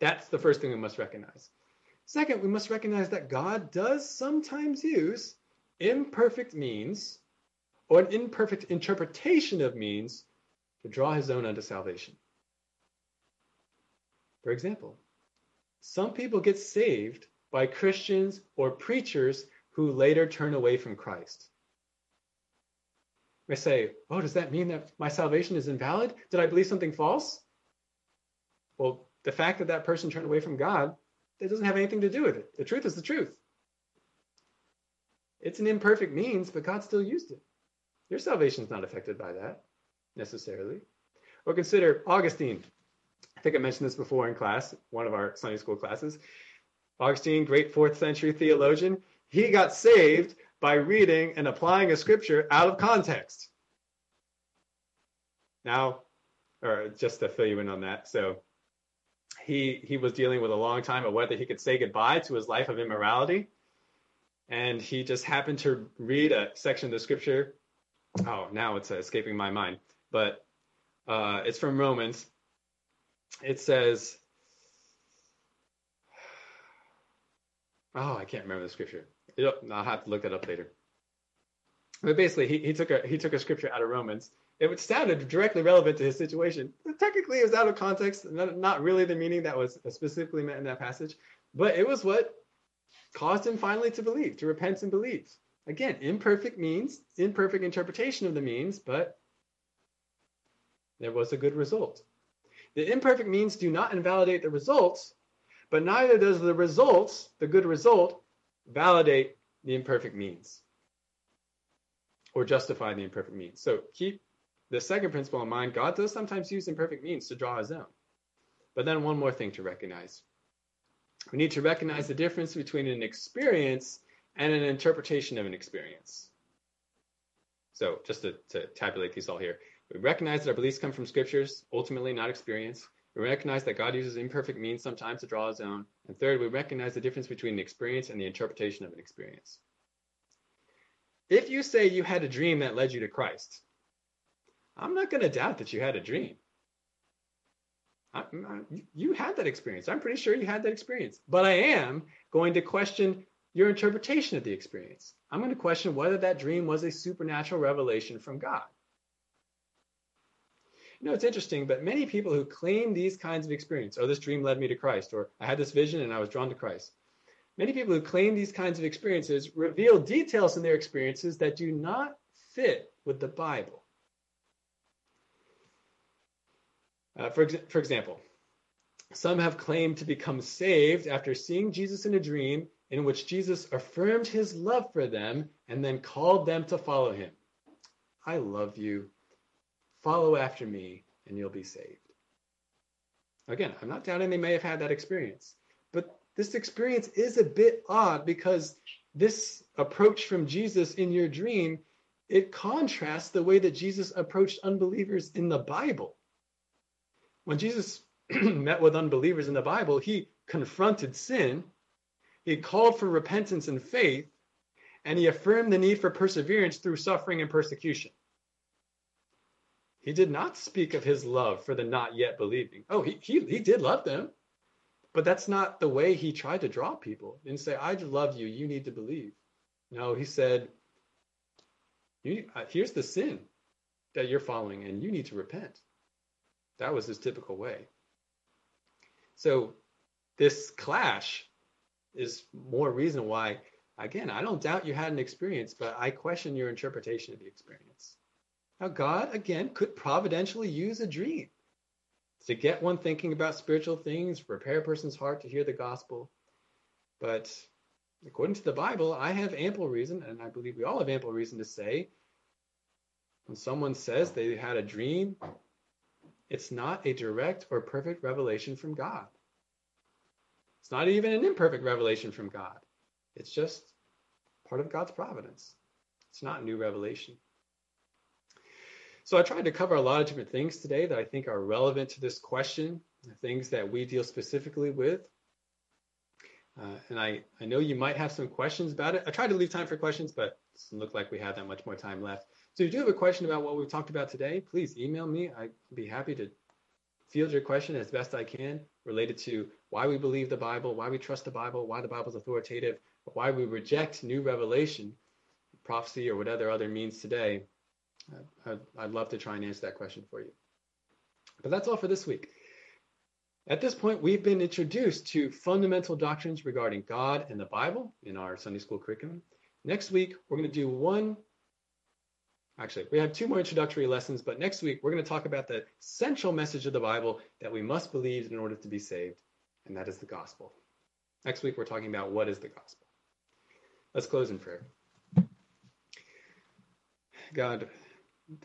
That's the first thing we must recognize. Second, we must recognize that God does sometimes use imperfect means or an imperfect interpretation of means to draw his own unto salvation. For example, some people get saved by Christians or preachers who later turn away from Christ. They say, Oh, does that mean that my salvation is invalid? Did I believe something false? Well, the fact that that person turned away from God, that doesn't have anything to do with it. The truth is the truth. It's an imperfect means, but God still used it. Your salvation is not affected by that necessarily. Or consider Augustine. I think I mentioned this before in class, one of our Sunday school classes. Augustine, great fourth century theologian, he got saved by reading and applying a scripture out of context. Now, or just to fill you in on that, so he he was dealing with a long time of whether he could say goodbye to his life of immorality and he just happened to read a section of the scripture. Oh, now it's escaping my mind, but uh, it's from Romans. It says, "Oh, I can't remember the scripture. I'll have to look that up later." But basically, he, he took a he took a scripture out of Romans. It sounded directly relevant to his situation. Technically, it was out of context, not, not really the meaning that was specifically meant in that passage, but it was what caused him finally to believe, to repent and believe. Again, imperfect means, imperfect interpretation of the means, but there was a good result. The imperfect means do not invalidate the results, but neither does the results, the good result, validate the imperfect means or justify the imperfect means. So keep the second principle in mind. God does sometimes use imperfect means to draw his own. But then one more thing to recognize we need to recognize the difference between an experience and an interpretation of an experience. So, just to, to tabulate these all here, we recognize that our beliefs come from scriptures, ultimately not experience. We recognize that God uses imperfect means sometimes to draw his own. And third, we recognize the difference between the experience and the interpretation of an experience. If you say you had a dream that led you to Christ, I'm not going to doubt that you had a dream. I, I, you had that experience. I'm pretty sure you had that experience. But I am going to question your interpretation of the experience. I'm going to question whether that dream was a supernatural revelation from God. You know, it's interesting, but many people who claim these kinds of experience, oh, this dream led me to Christ, or I had this vision and I was drawn to Christ. Many people who claim these kinds of experiences reveal details in their experiences that do not fit with the Bible. Uh, for, for example, some have claimed to become saved after seeing Jesus in a dream in which Jesus affirmed his love for them and then called them to follow him. I love you. Follow after me, and you'll be saved. Again, I'm not doubting they may have had that experience, but this experience is a bit odd because this approach from Jesus in your dream it contrasts the way that Jesus approached unbelievers in the Bible. When Jesus met with unbelievers in the Bible, he confronted sin he called for repentance and faith, and he affirmed the need for perseverance through suffering and persecution. He did not speak of his love for the not yet believing. Oh, he, he, he did love them, but that's not the way he tried to draw people. Didn't say, I love you, you need to believe. No, he said, uh, here's the sin that you're following, and you need to repent. That was his typical way. So, this clash is more reason why, again, I don't doubt you had an experience, but I question your interpretation of the experience. Now, God, again, could providentially use a dream to get one thinking about spiritual things, prepare a person's heart to hear the gospel. But according to the Bible, I have ample reason, and I believe we all have ample reason to say when someone says they had a dream, it's not a direct or perfect revelation from God. It's not even an imperfect revelation from God. It's just part of God's providence. It's not new revelation. So I tried to cover a lot of different things today that I think are relevant to this question, things that we deal specifically with. Uh, and I, I know you might have some questions about it. I tried to leave time for questions, but it doesn't look like we have that much more time left. So if you do have a question about what we've talked about today, please email me. I'd be happy to field your question as best I can related to why we believe the Bible, why we trust the Bible, why the Bible is authoritative, why we reject new revelation, prophecy, or whatever other means today. I'd, I'd love to try and answer that question for you. But that's all for this week. At this point, we've been introduced to fundamental doctrines regarding God and the Bible in our Sunday school curriculum. Next week, we're going to do one Actually, we have two more introductory lessons, but next week we're going to talk about the central message of the Bible that we must believe in order to be saved, and that is the gospel. Next week we're talking about what is the gospel. Let's close in prayer. God,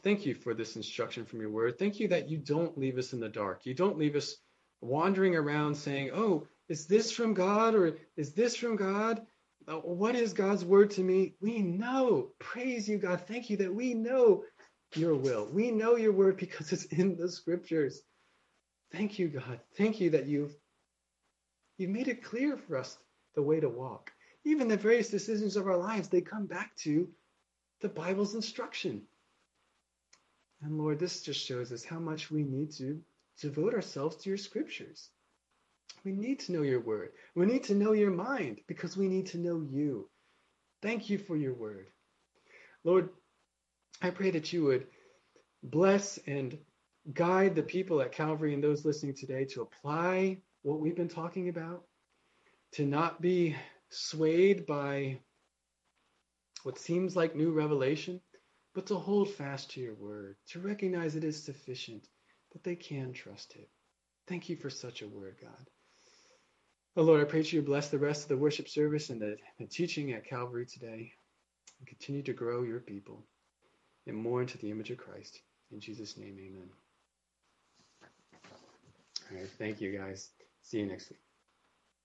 thank you for this instruction from your word. Thank you that you don't leave us in the dark. You don't leave us wandering around saying, oh, is this from God or is this from God? Uh, what is God's word to me? We know. Praise you, God. Thank you that we know your will. We know your word because it's in the scriptures. Thank you, God. Thank you that you've you've made it clear for us the way to walk. Even the various decisions of our lives, they come back to the Bible's instruction. And Lord, this just shows us how much we need to devote ourselves to your scriptures. We need to know your word. We need to know your mind because we need to know you. Thank you for your word. Lord, I pray that you would bless and guide the people at Calvary and those listening today to apply what we've been talking about, to not be swayed by what seems like new revelation, but to hold fast to your word, to recognize it is sufficient, that they can trust it. Thank you for such a word, God. Oh Lord, I pray that you bless the rest of the worship service and the, the teaching at Calvary today. And continue to grow your people and more into the image of Christ. In Jesus' name, amen. All right, thank you guys. See you next week.